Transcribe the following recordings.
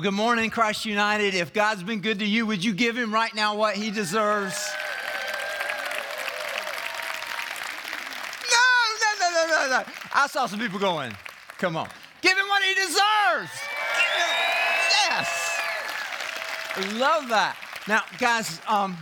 Good morning, Christ United. If God's been good to you, would you give him right now what he deserves? No, no, no, no, no, no. I saw some people going, come on. Give him what he deserves. Yes. Love that. Now, guys, um,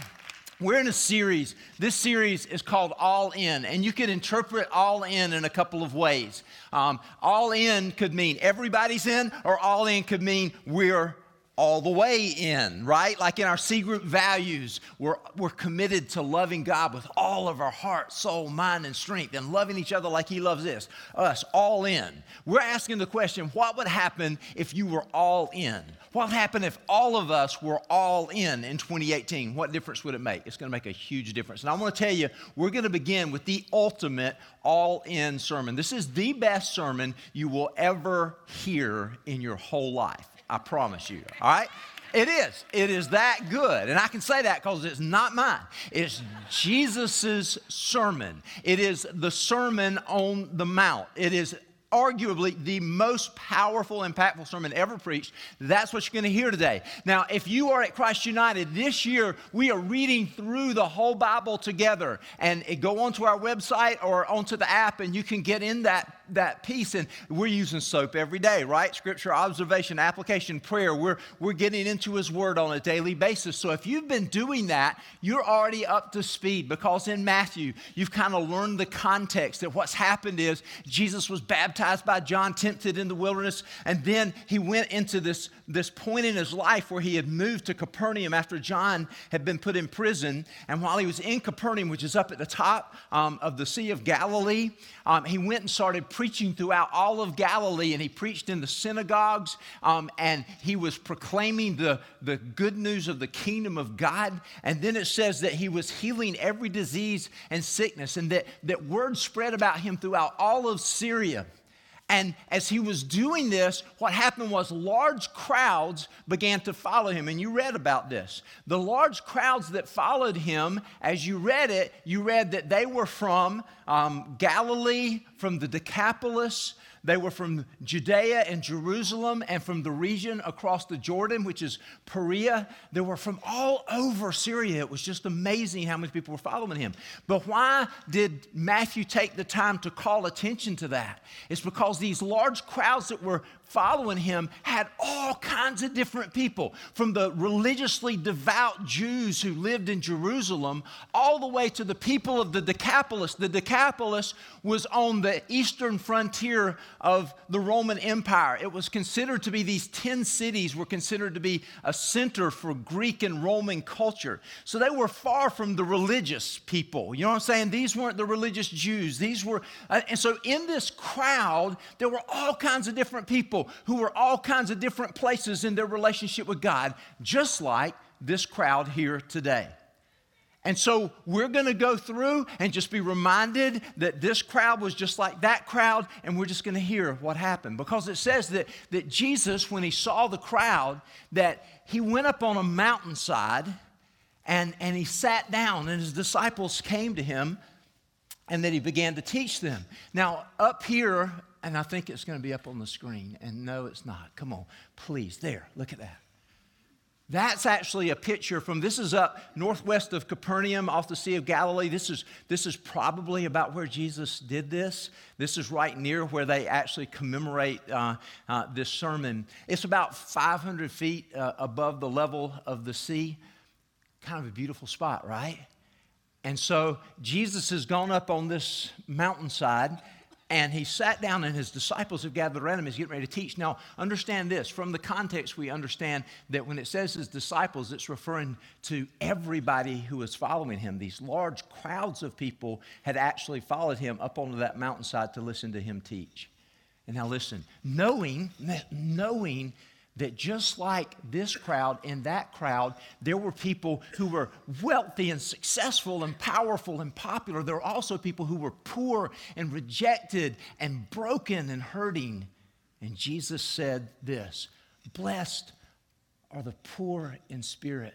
we're in a series. This series is called All In, and you could interpret all in in a couple of ways. Um, all in could mean everybody's in, or all in could mean we're all the way in, right? Like in our C group values, we're, we're committed to loving God with all of our heart, soul, mind, and strength, and loving each other like He loves this, us, all in. We're asking the question what would happen if you were all in? What would happen if all of us were all in in 2018? What difference would it make? It's going to make a huge difference. And I want to tell you, we're going to begin with the ultimate all in sermon. This is the best sermon you will ever hear in your whole life. I promise you. All right? It is. It is that good. And I can say that because it's not mine. It's Jesus' sermon. It is the Sermon on the Mount. It is arguably the most powerful, impactful sermon ever preached. That's what you're going to hear today. Now, if you are at Christ United, this year we are reading through the whole Bible together. And go onto our website or onto the app, and you can get in that that piece. And we're using SOAP every day, right? Scripture, observation, application, prayer. We're, we're getting into His Word on a daily basis. So if you've been doing that, you're already up to speed because in Matthew, you've kind of learned the context that what's happened is Jesus was baptized by John, tempted in the wilderness, and then he went into this, this point in his life where he had moved to Capernaum after John had been put in prison. And while he was in Capernaum, which is up at the top um, of the Sea of Galilee, um, he went and started preaching throughout all of Galilee, and he preached in the synagogues, um, and he was proclaiming the, the good news of the kingdom of God. And then it says that he was healing every disease and sickness, and that, that word spread about him throughout all of Syria. And as he was doing this, what happened was large crowds began to follow him. And you read about this. The large crowds that followed him, as you read it, you read that they were from um, Galilee, from the Decapolis, they were from Judea and Jerusalem and from the region across the Jordan, which is Perea. They were from all over Syria. It was just amazing how many people were following him. But why did Matthew take the time to call attention to that? It's because these large crowds that were following him had all kinds of different people, from the religiously devout Jews who lived in Jerusalem all the way to the people of the Decapolis. The Decapolis was on the eastern frontier of the Roman Empire. It was considered to be these 10 cities were considered to be a center for Greek and Roman culture. So they were far from the religious people. You know what I'm saying? These weren't the religious Jews. These were, uh, and so in this crowd, there were all kinds of different people people who were all kinds of different places in their relationship with God, just like this crowd here today. And so we're going to go through and just be reminded that this crowd was just like that crowd, and we're just going to hear what happened. Because it says that, that Jesus, when he saw the crowd, that he went up on a mountainside and, and he sat down, and his disciples came to him, and that he began to teach them. Now, up here and I think it's going to be up on the screen. And no, it's not. Come on, please. There, look at that. That's actually a picture from this is up northwest of Capernaum off the Sea of Galilee. This is, this is probably about where Jesus did this. This is right near where they actually commemorate uh, uh, this sermon. It's about 500 feet uh, above the level of the sea. Kind of a beautiful spot, right? And so Jesus has gone up on this mountainside and he sat down, and his disciples have gathered around him. He's getting ready to teach. Now, understand this from the context, we understand that when it says his disciples, it's referring to everybody who was following him. These large crowds of people had actually followed him up onto that mountainside to listen to him teach. And now, listen, knowing, knowing that just like this crowd and that crowd, there were people who were wealthy and successful and powerful and popular. There were also people who were poor and rejected and broken and hurting. And Jesus said this Blessed are the poor in spirit,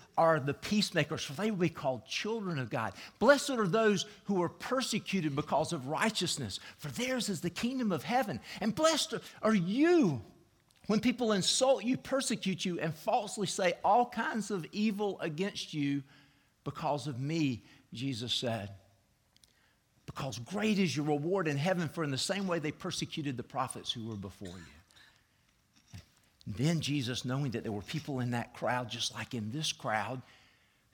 are the peacemakers, for they will be called children of God. Blessed are those who are persecuted because of righteousness, for theirs is the kingdom of heaven. And blessed are you when people insult you, persecute you, and falsely say all kinds of evil against you because of me, Jesus said. Because great is your reward in heaven, for in the same way they persecuted the prophets who were before you. Then Jesus, knowing that there were people in that crowd, just like in this crowd,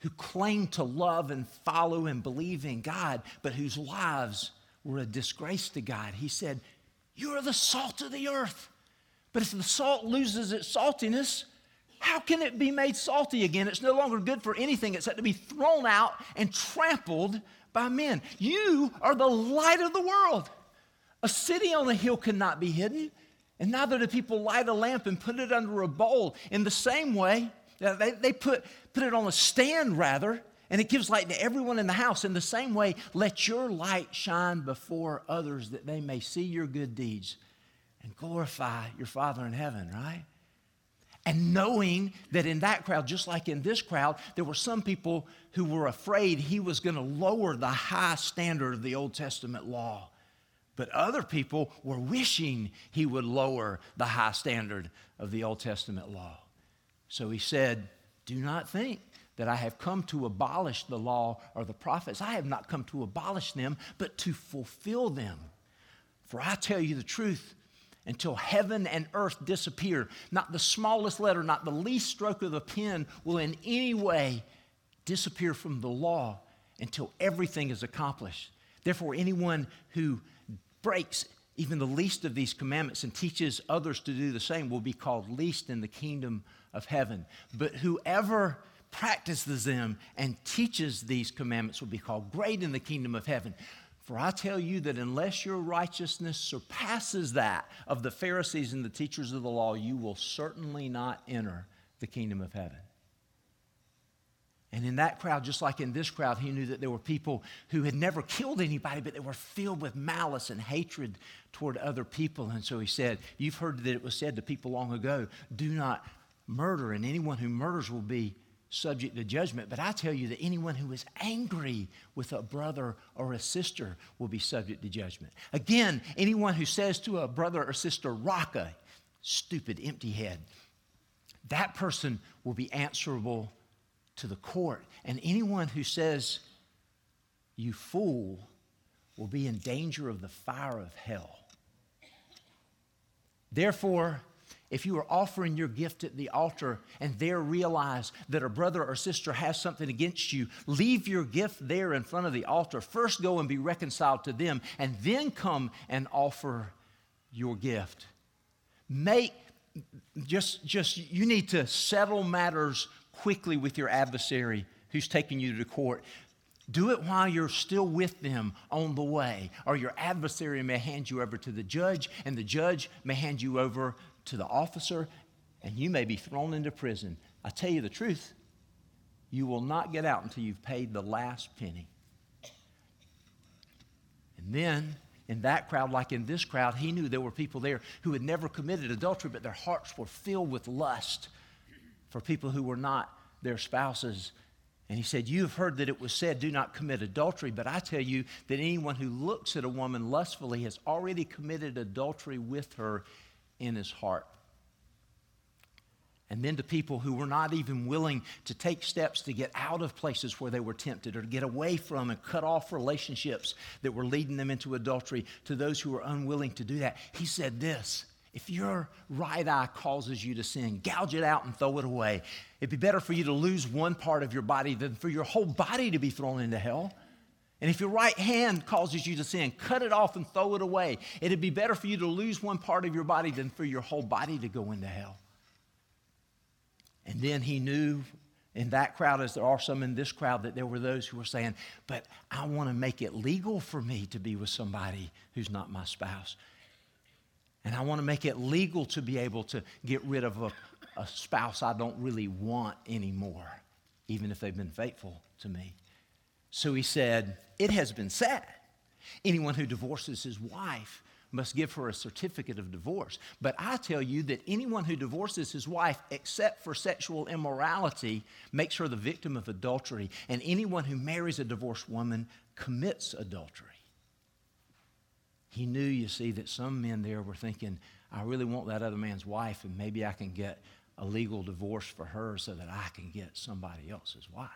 who claimed to love and follow and believe in God, but whose lives were a disgrace to God, he said, You are the salt of the earth. But if the salt loses its saltiness, how can it be made salty again? It's no longer good for anything except to be thrown out and trampled by men. You are the light of the world. A city on a hill cannot be hidden. And neither do people light a lamp and put it under a bowl. In the same way, uh, they, they put, put it on a stand rather, and it gives light to everyone in the house. In the same way, let your light shine before others that they may see your good deeds and glorify your Father in heaven, right? And knowing that in that crowd, just like in this crowd, there were some people who were afraid he was going to lower the high standard of the Old Testament law. But other people were wishing he would lower the high standard of the Old Testament law. So he said, Do not think that I have come to abolish the law or the prophets. I have not come to abolish them, but to fulfill them. For I tell you the truth, until heaven and earth disappear, not the smallest letter, not the least stroke of the pen will in any way disappear from the law until everything is accomplished. Therefore, anyone who breaks even the least of these commandments and teaches others to do the same will be called least in the kingdom of heaven. But whoever practices them and teaches these commandments will be called great in the kingdom of heaven. For I tell you that unless your righteousness surpasses that of the Pharisees and the teachers of the law, you will certainly not enter the kingdom of heaven. And in that crowd, just like in this crowd, he knew that there were people who had never killed anybody, but they were filled with malice and hatred toward other people. And so he said, You've heard that it was said to people long ago, do not murder, and anyone who murders will be subject to judgment. But I tell you that anyone who is angry with a brother or a sister will be subject to judgment. Again, anyone who says to a brother or sister, Raca, stupid, empty head, that person will be answerable to the court. And anyone who says, you fool, will be in danger of the fire of hell. Therefore, if you are offering your gift at the altar and there realize that a brother or sister has something against you, leave your gift there in front of the altar. First go and be reconciled to them, and then come and offer your gift. Make just just you need to settle matters quickly with your adversary who's taking you to court. Do it while you're still with them on the way, or your adversary may hand you over to the judge, and the judge may hand you over to the officer, and you may be thrown into prison. I tell you the truth, you will not get out until you've paid the last penny. And then, in that crowd, like in this crowd, he knew there were people there who had never committed adultery, but their hearts were filled with lust for people who were not their spouses. And he said, You have heard that it was said, Do not commit adultery. But I tell you that anyone who looks at a woman lustfully has already committed adultery with her in his heart. And then to people who were not even willing to take steps to get out of places where they were tempted or to get away from and cut off relationships that were leading them into adultery, to those who were unwilling to do that, he said this if your right eye causes you to sin, gouge it out and throw it away. It'd be better for you to lose one part of your body than for your whole body to be thrown into hell. And if your right hand causes you to sin, cut it off and throw it away. It'd be better for you to lose one part of your body than for your whole body to go into hell. And then he knew in that crowd as there are some in this crowd that there were those who were saying, But I want to make it legal for me to be with somebody who's not my spouse. And I want to make it legal to be able to get rid of a, a spouse I don't really want anymore, even if they've been faithful to me. So he said, It has been said, anyone who divorces his wife must give her a certificate of divorce. But I tell you that anyone who divorces his wife, except for sexual immorality, makes her the victim of adultery. And anyone who marries a divorced woman commits adultery. He knew, you see, that some men there were thinking, I really want that other man's wife, and maybe I can get a legal divorce for her so that I can get somebody else's wife.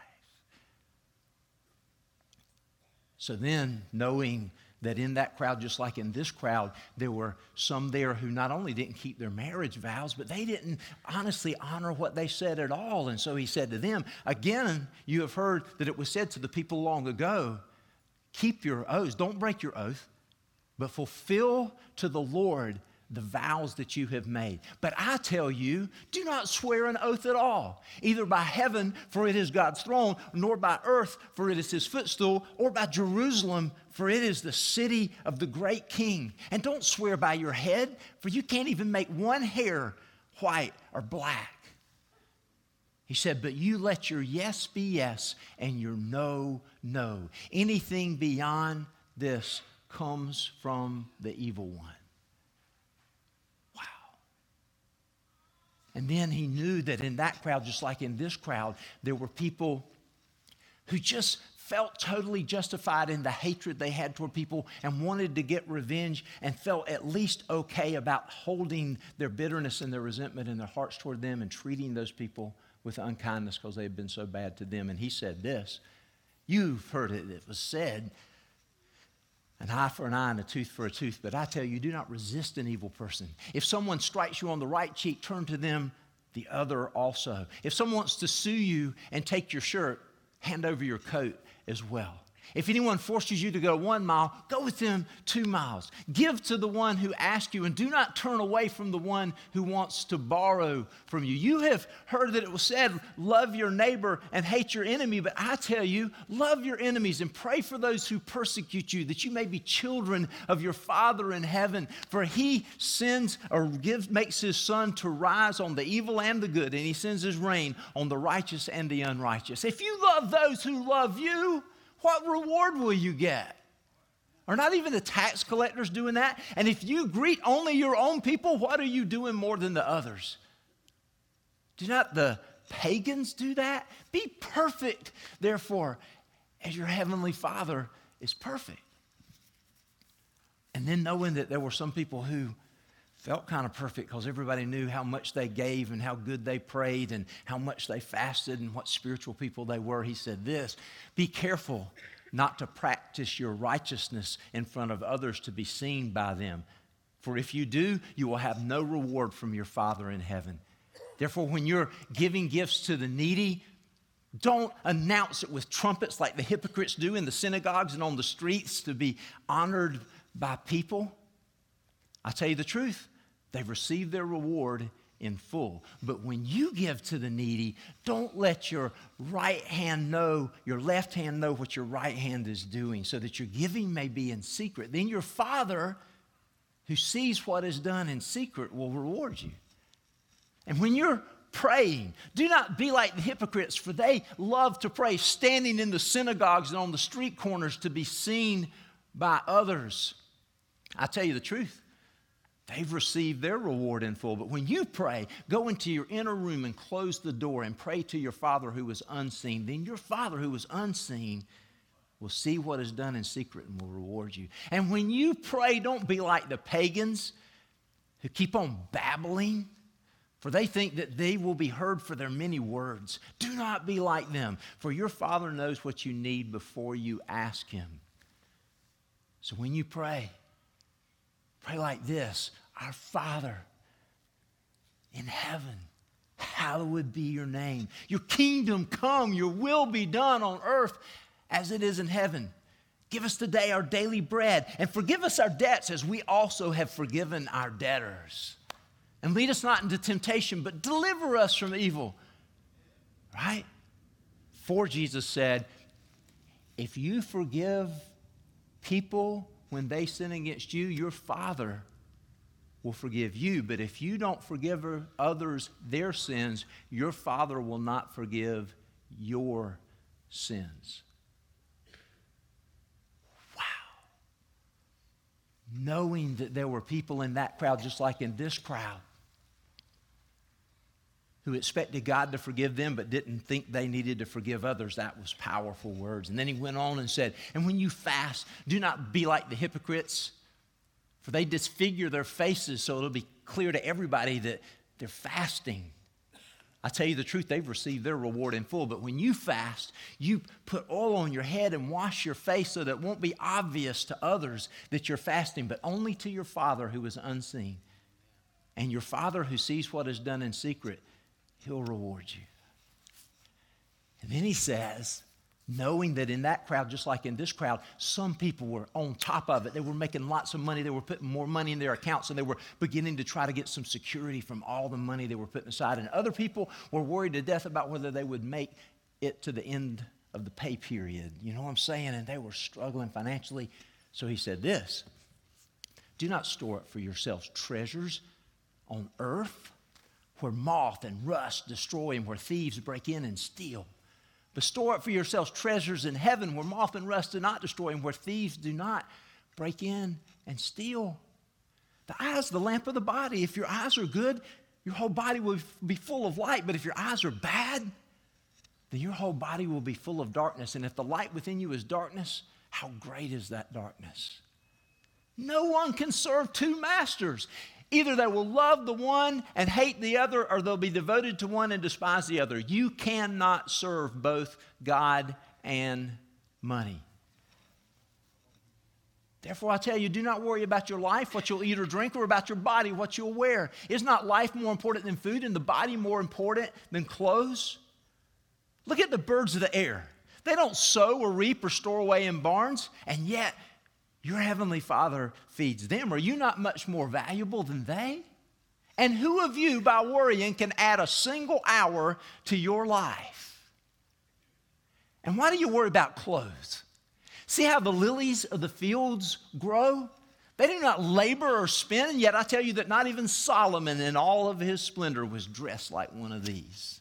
So then, knowing that in that crowd, just like in this crowd, there were some there who not only didn't keep their marriage vows, but they didn't honestly honor what they said at all. And so he said to them, Again, you have heard that it was said to the people long ago, Keep your oaths, don't break your oath, but fulfill to the Lord the vows that you have made. But I tell you, do not swear an oath at all, either by heaven, for it is God's throne, nor by earth, for it is his footstool, or by Jerusalem, for it is the city of the great king. And don't swear by your head, for you can't even make one hair white or black. He said, But you let your yes be yes and your no, no. Anything beyond this comes from the evil one. Wow. And then he knew that in that crowd, just like in this crowd, there were people who just felt totally justified in the hatred they had toward people and wanted to get revenge and felt at least okay about holding their bitterness and their resentment in their hearts toward them and treating those people with unkindness because they had been so bad to them. And he said this You've heard it, it was said, an eye for an eye and a tooth for a tooth. But I tell you, do not resist an evil person. If someone strikes you on the right cheek, turn to them the other also. If someone wants to sue you and take your shirt, hand over your coat as well. If anyone forces you to go one mile, go with them two miles. Give to the one who asks you, and do not turn away from the one who wants to borrow from you. You have heard that it was said, Love your neighbor and hate your enemy, but I tell you, love your enemies and pray for those who persecute you, that you may be children of your Father in heaven. For he sends or gives, makes his sun to rise on the evil and the good, and he sends his rain on the righteous and the unrighteous. If you love those who love you, what reward will you get? Are not even the tax collectors doing that? And if you greet only your own people, what are you doing more than the others? Do not the pagans do that? Be perfect, therefore, as your heavenly Father is perfect. And then knowing that there were some people who felt kind of perfect because everybody knew how much they gave and how good they prayed and how much they fasted and what spiritual people they were. He said this Be careful not to practice your righteousness in front of others to be seen by them. For if you do, you will have no reward from your Father in heaven. Therefore, when you're giving gifts to the needy, don't announce it with trumpets like the hypocrites do in the synagogues and on the streets to be honored by people. I tell you the truth, They've received their reward in full. But when you give to the needy, don't let your right hand know, your left hand know what your right hand is doing, so that your giving may be in secret. Then your Father, who sees what is done in secret, will reward you. And when you're praying, do not be like the hypocrites, for they love to pray, standing in the synagogues and on the street corners to be seen by others. I tell you the truth. They've received their reward in full. But when you pray, go into your inner room and close the door and pray to your Father who is unseen. Then your Father who is unseen will see what is done in secret and will reward you. And when you pray, don't be like the pagans who keep on babbling, for they think that they will be heard for their many words. Do not be like them, for your Father knows what you need before you ask Him. So when you pray, Pray like this Our Father in heaven, hallowed be your name. Your kingdom come, your will be done on earth as it is in heaven. Give us today our daily bread and forgive us our debts as we also have forgiven our debtors. And lead us not into temptation, but deliver us from evil. Right? For Jesus said, If you forgive people when they sin against you, your Father will forgive you. But if you don't forgive others their sins, your Father will not forgive your sins. Wow. Knowing that there were people in that crowd, just like in this crowd, who expected God to forgive them but didn't think they needed to forgive others. That was powerful words. And then he went on and said, And when you fast, do not be like the hypocrites, for they disfigure their faces so it'll be clear to everybody that they're fasting. I tell you the truth, they've received their reward in full. But when you fast, you put oil on your head and wash your face so that it won't be obvious to others that you're fasting, but only to your Father who is unseen. And your Father who sees what is done in secret, he'll reward you. And then he says, knowing that in that crowd, just like in this crowd, some people were on top of it. They were making lots of money. They were putting more money in their accounts, and they were beginning to try to get some security from all the money they were putting aside. And other people were worried to death about whether they would make it to the end of the pay period. You know what I'm saying? And they were struggling financially. So he said this Do not store up for yourselves treasures on earth where moth and rust destroy and where thieves break in and steal. But store up for yourselves treasures in heaven where moth and rust do not destroy and where thieves do not break in and steal. The eye's the lamp of the body. If your eyes are good, your whole body will be full of light. But if your eyes are bad, then your whole body will be full of darkness. And if the light within you is darkness, how great is that darkness? No one can serve two masters. Either they will love the one and hate the other, or they'll be devoted to one and despise the other. You cannot serve both God and money. Therefore, I tell you, do not worry about your life, what you'll eat or drink, or about your body, what you'll wear. Is not life more important than food, and the body more important than clothes? Look at the birds of the air. They don't sow or reap or store away in barns, and yet your heavenly Father feeds them. Are you not much more valuable than they? And who of you, by worrying, can add a single hour to your life? And why do you worry about clothes? See how the lilies of the fields grow? They do not labor or spin, And yet I tell you that not even Solomon in all of his splendor was dressed like one of these.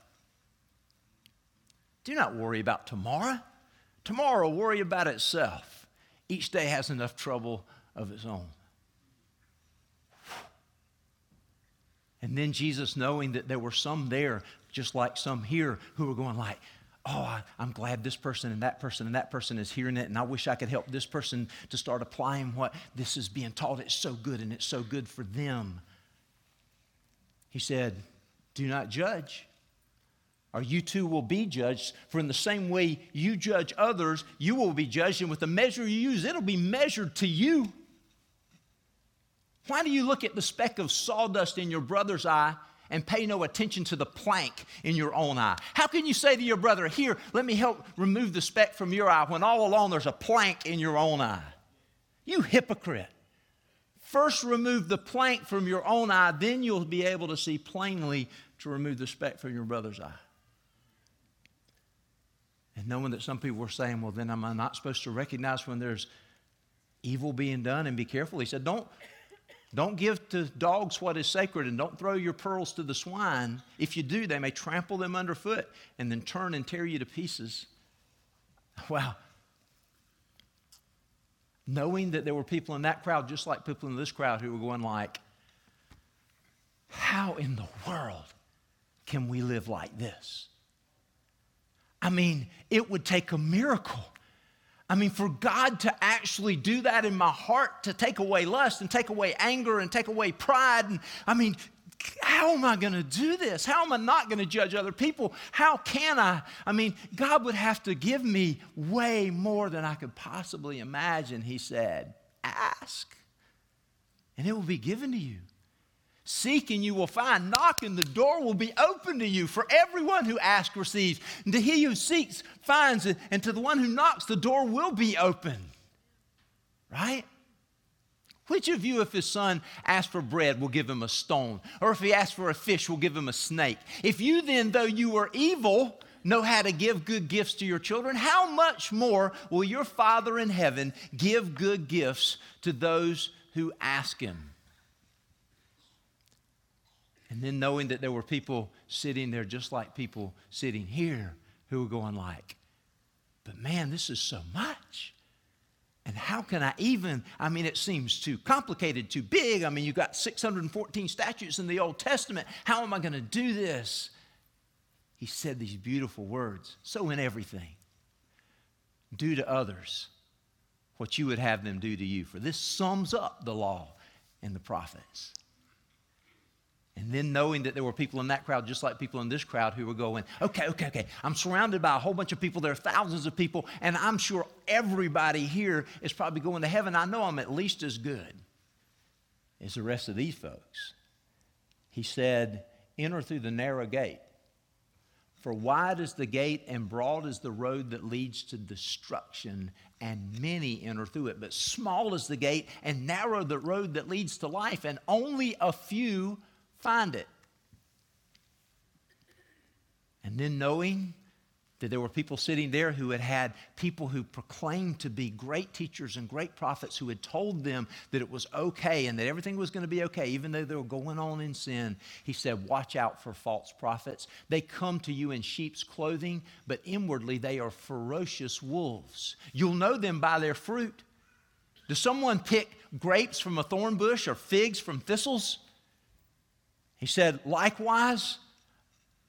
Do not worry about tomorrow. Tomorrow will worry about itself. Each day has enough trouble of its own. And then Jesus, knowing that there were some there, just like some here, who were going like, oh, I, am glad this person and that person and that person is hearing it, and I wish I could help this person to start applying what this is being taught. It's so good, and it's so good for them. He said, Do not judge, or you too will be judged. For in the same way you judge others, you will be judged. And with the measure you use, it'll be measured to you. Why do you look at the speck of sawdust in your brother's eye and pay no attention to the plank in your own eye? How can you say to your brother, Here, let me help remove the speck from your eye, when all along there's a plank in your own eye? You hypocrite. First, remove the plank from your own eye, then you'll be able to see plainly to remove the speck from your brother's eye. And knowing that some people were saying, well, then am I not supposed to recognize when there's evil being done and be careful? He said, don't, don't give to dogs what is sacred and don't throw your pearls to the swine. If you do, they may trample them underfoot and then turn and tear you to pieces. Wow. Knowing that there were people in that crowd, just like people in this crowd, who were going like, how in the world can we live like this? I mean, it would take a miracle. I mean, for God to actually do that in my heart, to take away lust and take away anger and take away pride. And I mean, how am I going to do this? How am I not going to judge other people? How can I? I mean, God would have to give me way more than I could possibly imagine, he said. Ask, and it will be given to you. Seek and you will find. Knock and the door will be open to you. For everyone who asks receives. And to he who seeks finds. And to the one who knocks, the door will be open. Right? Which of you, if his son asks for bread, will give him a stone? Or if he asks for a fish, will give him a snake? If you then, though you are evil, know how to give good gifts to your children, how much more will your Father in heaven give good gifts to those who ask him? And then knowing that there were people sitting there just like people sitting here who were going like, but man, this is so much. And how can I even? I mean, it seems too complicated, too big. I mean, you've got 614 statutes in the Old Testament. How am I going to do this? He said these beautiful words. So, in everything, do to others what you would have them do to you. For this sums up the law and the prophets. And then knowing that there were people in that crowd, just like people in this crowd, who were going, okay, okay, okay, I'm surrounded by a whole bunch of people. There are thousands of people, and I'm sure everybody here is probably going to heaven. I know I'm at least as good as the rest of these folks. He said, enter through the narrow gate. For wide is the gate and broad is the road that leads to destruction, and many enter through it. But small is the gate and narrow the road that leads to life, and only a few find it. And then knowing that there were people sitting there who had had people who proclaimed to be great teachers and great prophets who had told them that it was okay and that everything was going to be okay, even though they were going on in sin. He said, Watch out for false prophets. They come to you in sheep's clothing, but inwardly they are ferocious wolves. You'll know them by their fruit. Does someone pick grapes from a thorn bush or figs from thistles? He said, likewise,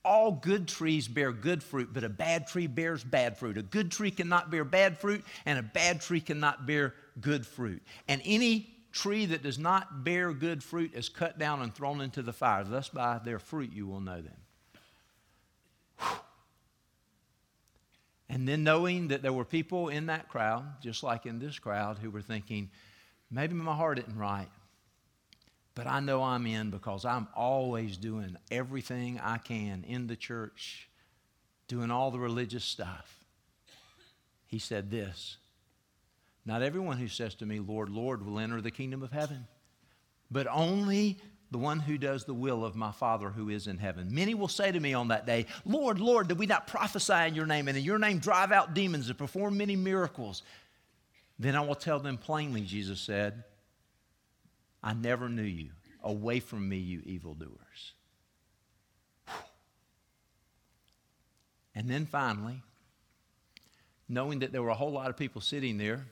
all good trees bear good fruit, but a bad tree bears bad fruit. A good tree cannot bear bad fruit, and a bad tree cannot bear good fruit. And any tree that does not bear good fruit is cut down and thrown into the fire. Thus, by their fruit, you will know them. And then knowing that there were people in that crowd, just like in this crowd, who were thinking, maybe my heart isn't right. But I know I'm in because I'm always doing everything I can in the church, doing all the religious stuff. He said this Not everyone who says to me, Lord, Lord, will enter the kingdom of heaven, but only the one who does the will of my Father who is in heaven. Many will say to me on that day, Lord, Lord, did we not prophesy in your name and in your name drive out demons and perform many miracles? Then I will tell them plainly, Jesus said, I never knew you. Away from me, you evildoers. And then finally, knowing that there were a whole lot of people sitting there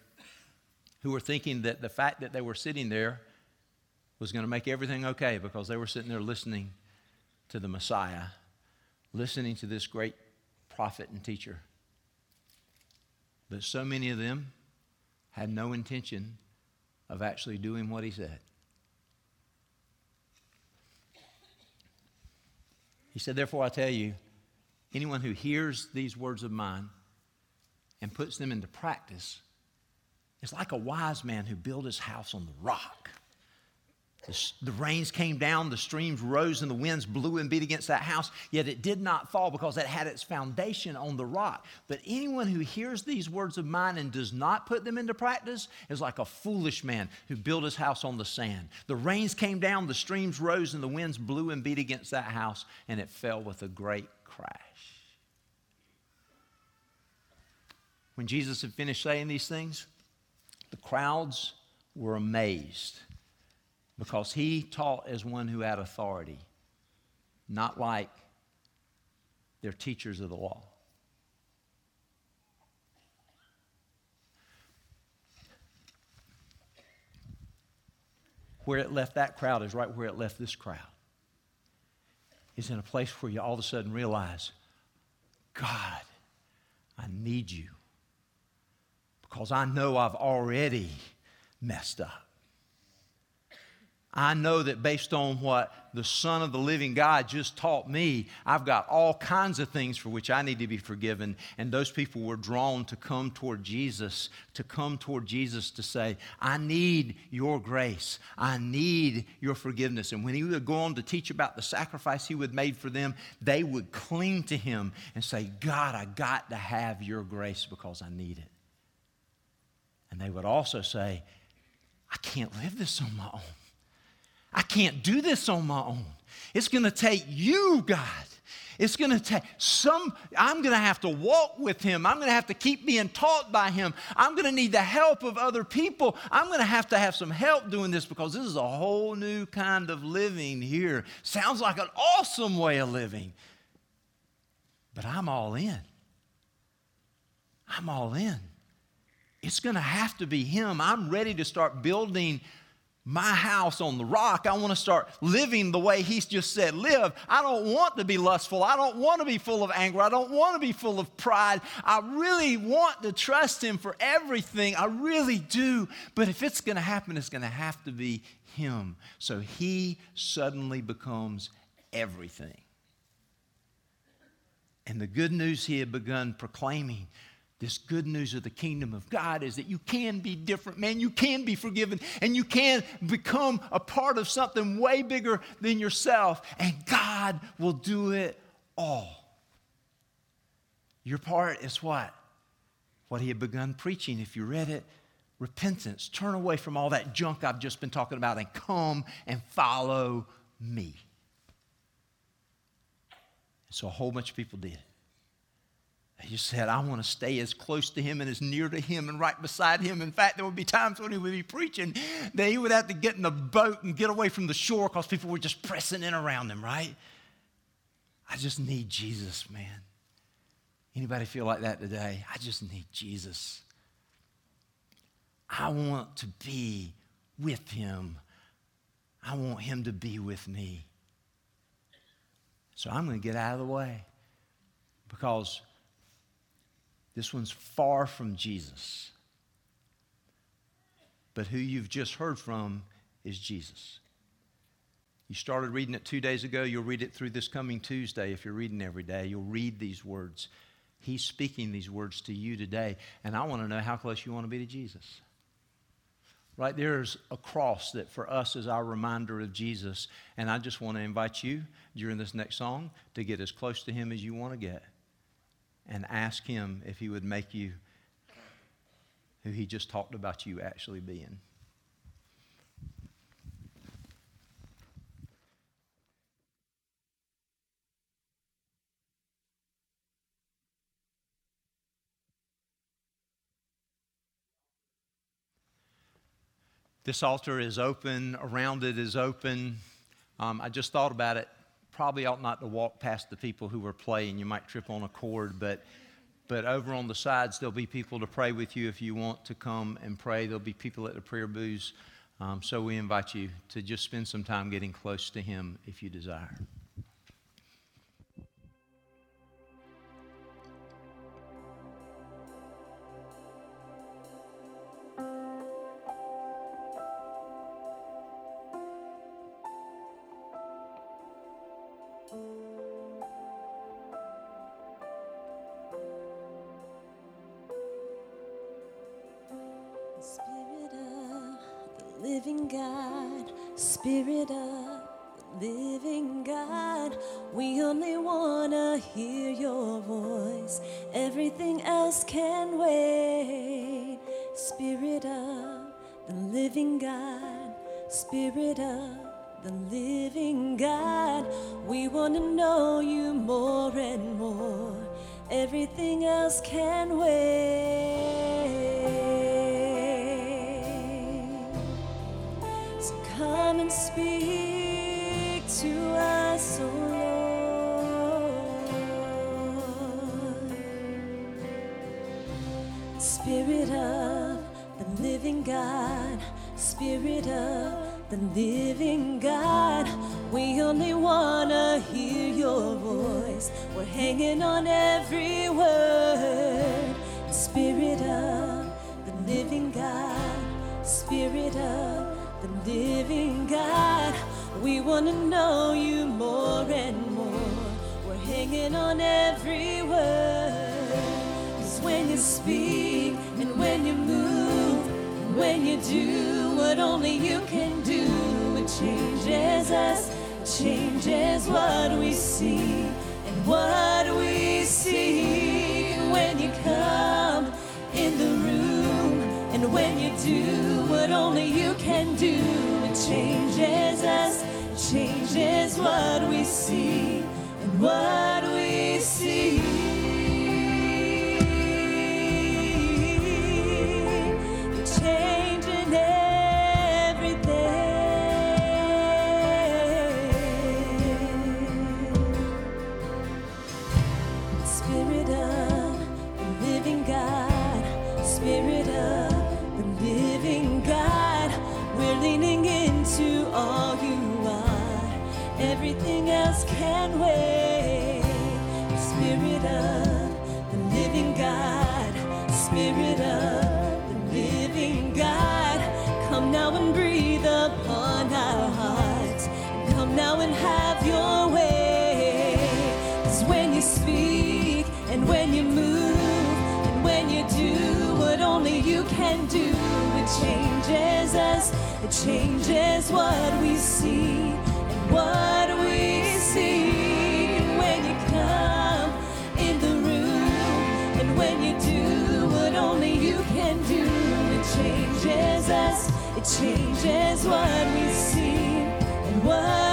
who were thinking that the fact that they were sitting there was going to make everything okay because they were sitting there listening to the Messiah, listening to this great prophet and teacher. But so many of them had no intention of actually doing what he said. He said, Therefore, I tell you, anyone who hears these words of mine and puts them into practice is like a wise man who built his house on the rock. The, the, rains came down, the streams rose, and the winds blew and beat against that house, yet it did not fall because it had its foundation on the rock. But anyone who hears these words of mine and does not put them into practice is like a foolish man who built his house on the sand. The rains came down, the streams rose, and the winds blew and beat against that house, and it fell with a great crash. When Jesus had finished saying these things, the crowds were amazed because he taught as one who had authority, not like their teachers of the law. Where it left that crowd is right where it left this crowd. It's in a place where you all of a sudden realize, God, I need you because I know I've already messed up. I know that based on what the Son of the living God just taught me, I've got all kinds of things for which I need to be forgiven. And those people were drawn to come toward Jesus, to come toward Jesus to say, I need your grace. I need your forgiveness. And when he would go on to teach about the sacrifice he would made for them, they would cling to him and say, God, I got to have your grace because I need it. And they would also say, I can't live this on my own. I can't do this on my own. It's going to take you, God. It's going to take some, I'm going to have to walk with him. I'm going to have to keep being taught by him. I'm going to need the help of other people. I'm going to have to have some help doing this because this is a whole new kind of living here. Sounds like an awesome way of living. But I'm all in. I'm all in. It's going to have to be him. I'm ready to start building my house on the rock. I want to start living the way he's just said live. I don't want to be lustful. I don't want to be full of anger. I don't want to be full of pride. I really want to trust him for everything. I really do. But if it's going to happen, it's going to have to be him. So he suddenly becomes everything. And the good news he had begun proclaiming this good news of the kingdom of God is that you can be different, man. You can be forgiven and you can become a part of something way bigger than yourself, and God will do it all. Your part is what? What he had begun preaching. If you read it, repentance. Turn away from all that junk I've just been talking about and come and follow me. So a whole bunch of people did. He said, I want to stay as close to him and as near to him and right beside him. In fact, there would be times when he would be preaching that he would have to get in the boat and get away from the shore because people were just pressing in around him, right? I just need Jesus, man. Anybody feel like that today? I just need Jesus. I want to be with him. I want him to be with me. So I'm going to get out of the way because this one's far from Jesus. But who you've just heard from is Jesus. You started reading it two days ago. You'll read it through this coming Tuesday. If you're reading every day, you'll read these words. He's speaking these words to you today. And I want to know how close you want to be to Jesus. Right there's a cross that for us is our reminder of Jesus. And I just want to invite you during this next song to get as close to Him as you want to get and ask Him if He would make you who He just talked about you actually being. This altar is open, around it is open. Um, I just thought about it probably ought not to walk past the people who are playing. You might trip on a cord, but but over on the sides there'll be people to pray with you if you want to come and pray. There'll be people at the prayer booths. Um, so we invite you to just spend some time getting close to Him if you desire. Living God, Spirit of the living God. We only want to hear your voice, everything else can wait. Spirit of the living God, Spirit of the living God. We want to know you more and more. Everything else can wait. Speak to us, oh Lord. Spirit of the living God, Spirit of the living God, we only want to hear your voice. We're hanging on every word. Spirit of the living God, Spirit of the living God. We want to know you more and more. We're hanging on every word. Cause when you speak and when you move, and when you do what only you can do, it changes us, it changes what we see and what we see when you come in the room and when you do what only you can do. It changes us it changes what we see and what we see have your when you speak and when you move and when you do what only you can do, it changes us, it changes what we see and what we see. And when you come in the room and when you do what only you can do, it changes us, it changes what we see and what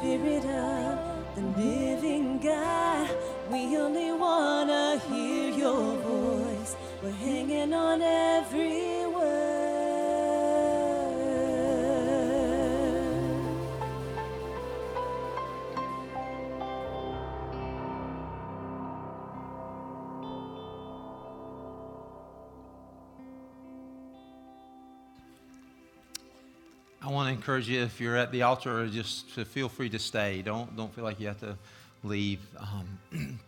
Spirit of the living God, we only wanna hear your voice. We're hanging on every encourage you if you're at the altar, just to feel free to stay. Don't don't feel like you have to leave. Um,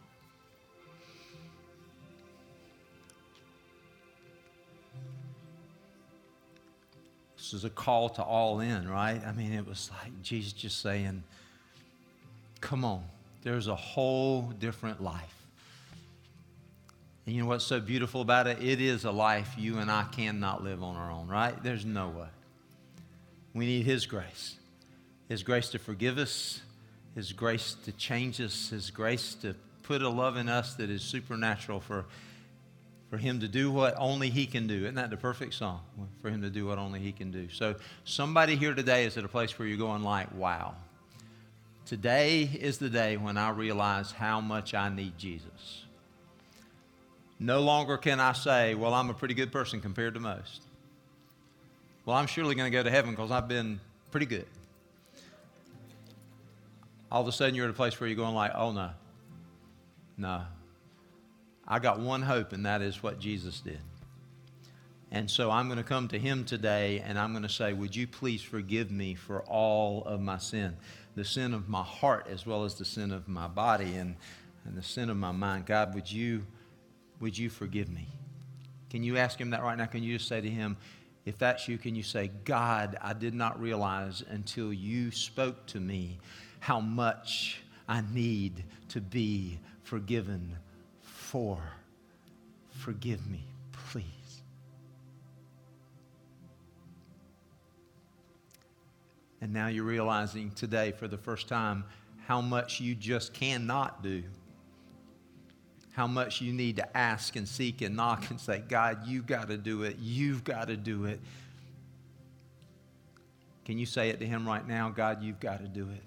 this is a call to all in, right? I mean, it was like Jesus just saying, "Come on, there's a whole different life." And you know what's so beautiful about it? It is a life you and I cannot live on our own, right? There's no way. We need His grace. His grace to forgive us, His grace to change us, His grace to put a love in us that is supernatural for, for him to do what only he can do. Isn't that the perfect song? For him to do what only he can do. So somebody here today is at a place where you're going like, wow. Today is the day when I realize how much I need Jesus. No longer can I say, well, I'm a pretty good person compared to most. Well, I'm surely going to go to heaven because I've been pretty good. All of a sudden, you're at a place where you're going like, oh, no. No, I got one hope, and that is what Jesus did. And so I'm going to come to him today and I'm going to say, Would you please forgive me for all of my sin? The sin of my heart as well as the sin of my body and, and the sin of my mind. God, would you, would you forgive me? Can you ask him that right now? Can you just say to him, if that's you, can you say, God, I did not realize until you spoke to me how much I need to be forgiven for. Forgive me, please. And now you're realizing today for the first time how much you just cannot do. How much you need to ask and seek and knock and say, God, you've got to do it. You've got to do it. Can you say it to Him right now? God, you've got to do it.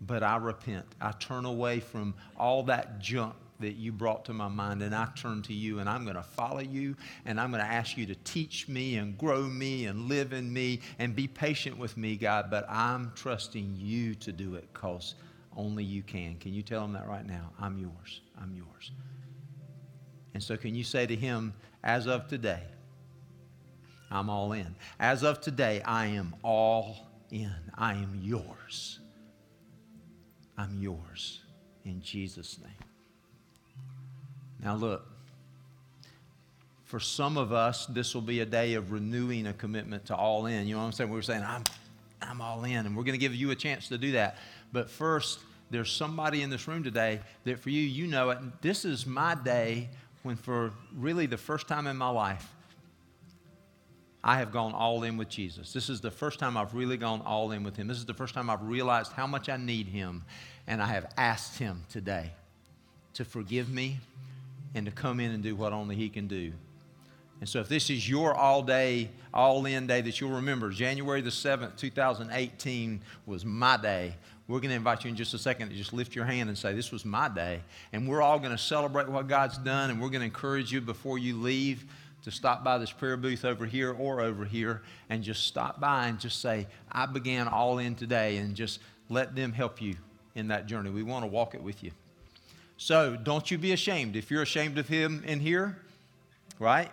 But I repent. I turn away from all that junk that you brought to my mind, and I turn to you, and I'm going to follow you, and I'm going to ask you to teach me and grow me and live in me and be patient with me, God. But I'm trusting you to do it because only you can. Can you tell him that right now? I'm yours. I'm yours. And so, can you say to him, as of today, I'm all in. As of today, I am all in. I am yours. I'm yours. In Jesus' name. Now, look, for some of us, this will be a day of renewing a commitment to all in. You know what I'm saying? We are saying, I'm, I'm all in, and we're going to give you a chance to do that. But first, there's somebody in this room today that for you, you know it. This is my day when, for really the first time in my life, I have gone all in with Jesus. This is the first time I've really gone all in with Him. This is the first time I've realized how much I need Him. And I have asked Him today to forgive me and to come in and do what only He can do. And so, if this is your all day, all in day that you'll remember, January the 7th, 2018 was my day. We're going to invite you in just a second to just lift your hand and say, This was my day. And we're all going to celebrate what God's done, and we're going to encourage you before you leave to stop by this prayer booth over here or over here and just stop by and just say, I began all in today, and just let them help you in that journey. We want to walk it with you. So don't you be ashamed. If you're ashamed of him in here, right?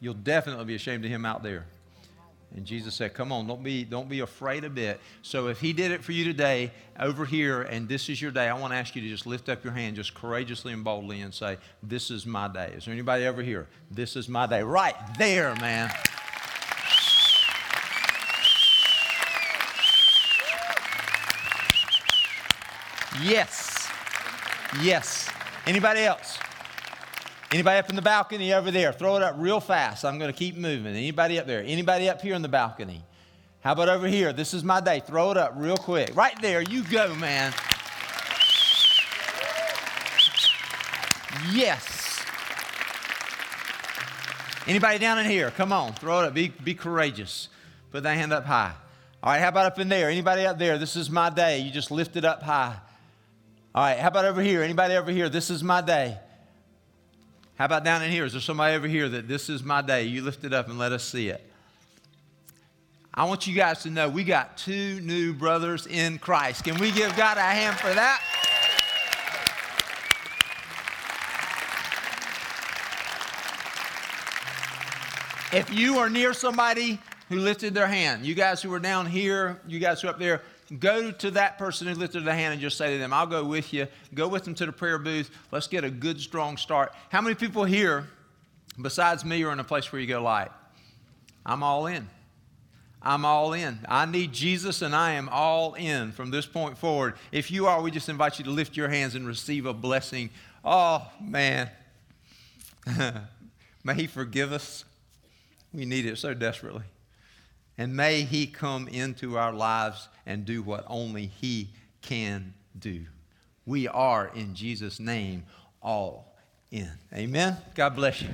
You'll definitely be ashamed of him out there. And Jesus said, Come on, don't be, don't be afraid a bit. So if he did it for you today over here, and this is your day, I want to ask you to just lift up your hand just courageously and boldly and say, This is my day. Is there anybody over here? This is my day. Right there, man. Yes. Yes. Anybody else? Anybody up in the balcony over there? Throw it up real fast. I'm going to keep moving. Anybody up there? Anybody up here in the balcony? How about over here? This is my day. Throw it up real quick. Right there. You go, man. Yes. Anybody down in here? Come on. Throw it up. Be, be courageous. Put that hand up high. All right. How about up in there? Anybody up there? This is my day. You just lift it up high. All right, how about over here? Anybody over here? This is my day. How about down in here? Is there somebody over here that this is my day? You lift it up and let us see it. I want you guys to know we got two new brothers in Christ. Can we give God a hand for that? If you are near somebody who lifted their hand, you guys who are down here, you guys who are up there, go to that person who lifted their hand and just say to them, I'll go with you. Go with them to the prayer booth. Let's get a good, strong start. How many people here, besides me, are in a place where you go, like, I'm all in? I'm all in. I need Jesus and I am all in from this point forward. If you are, we just invite you to lift your hands and receive a blessing. Oh, man. May He forgive us. We need it so desperately. And may He come into our lives and do what only He can do. We are, in Jesus' name, all in. Amen. God bless you.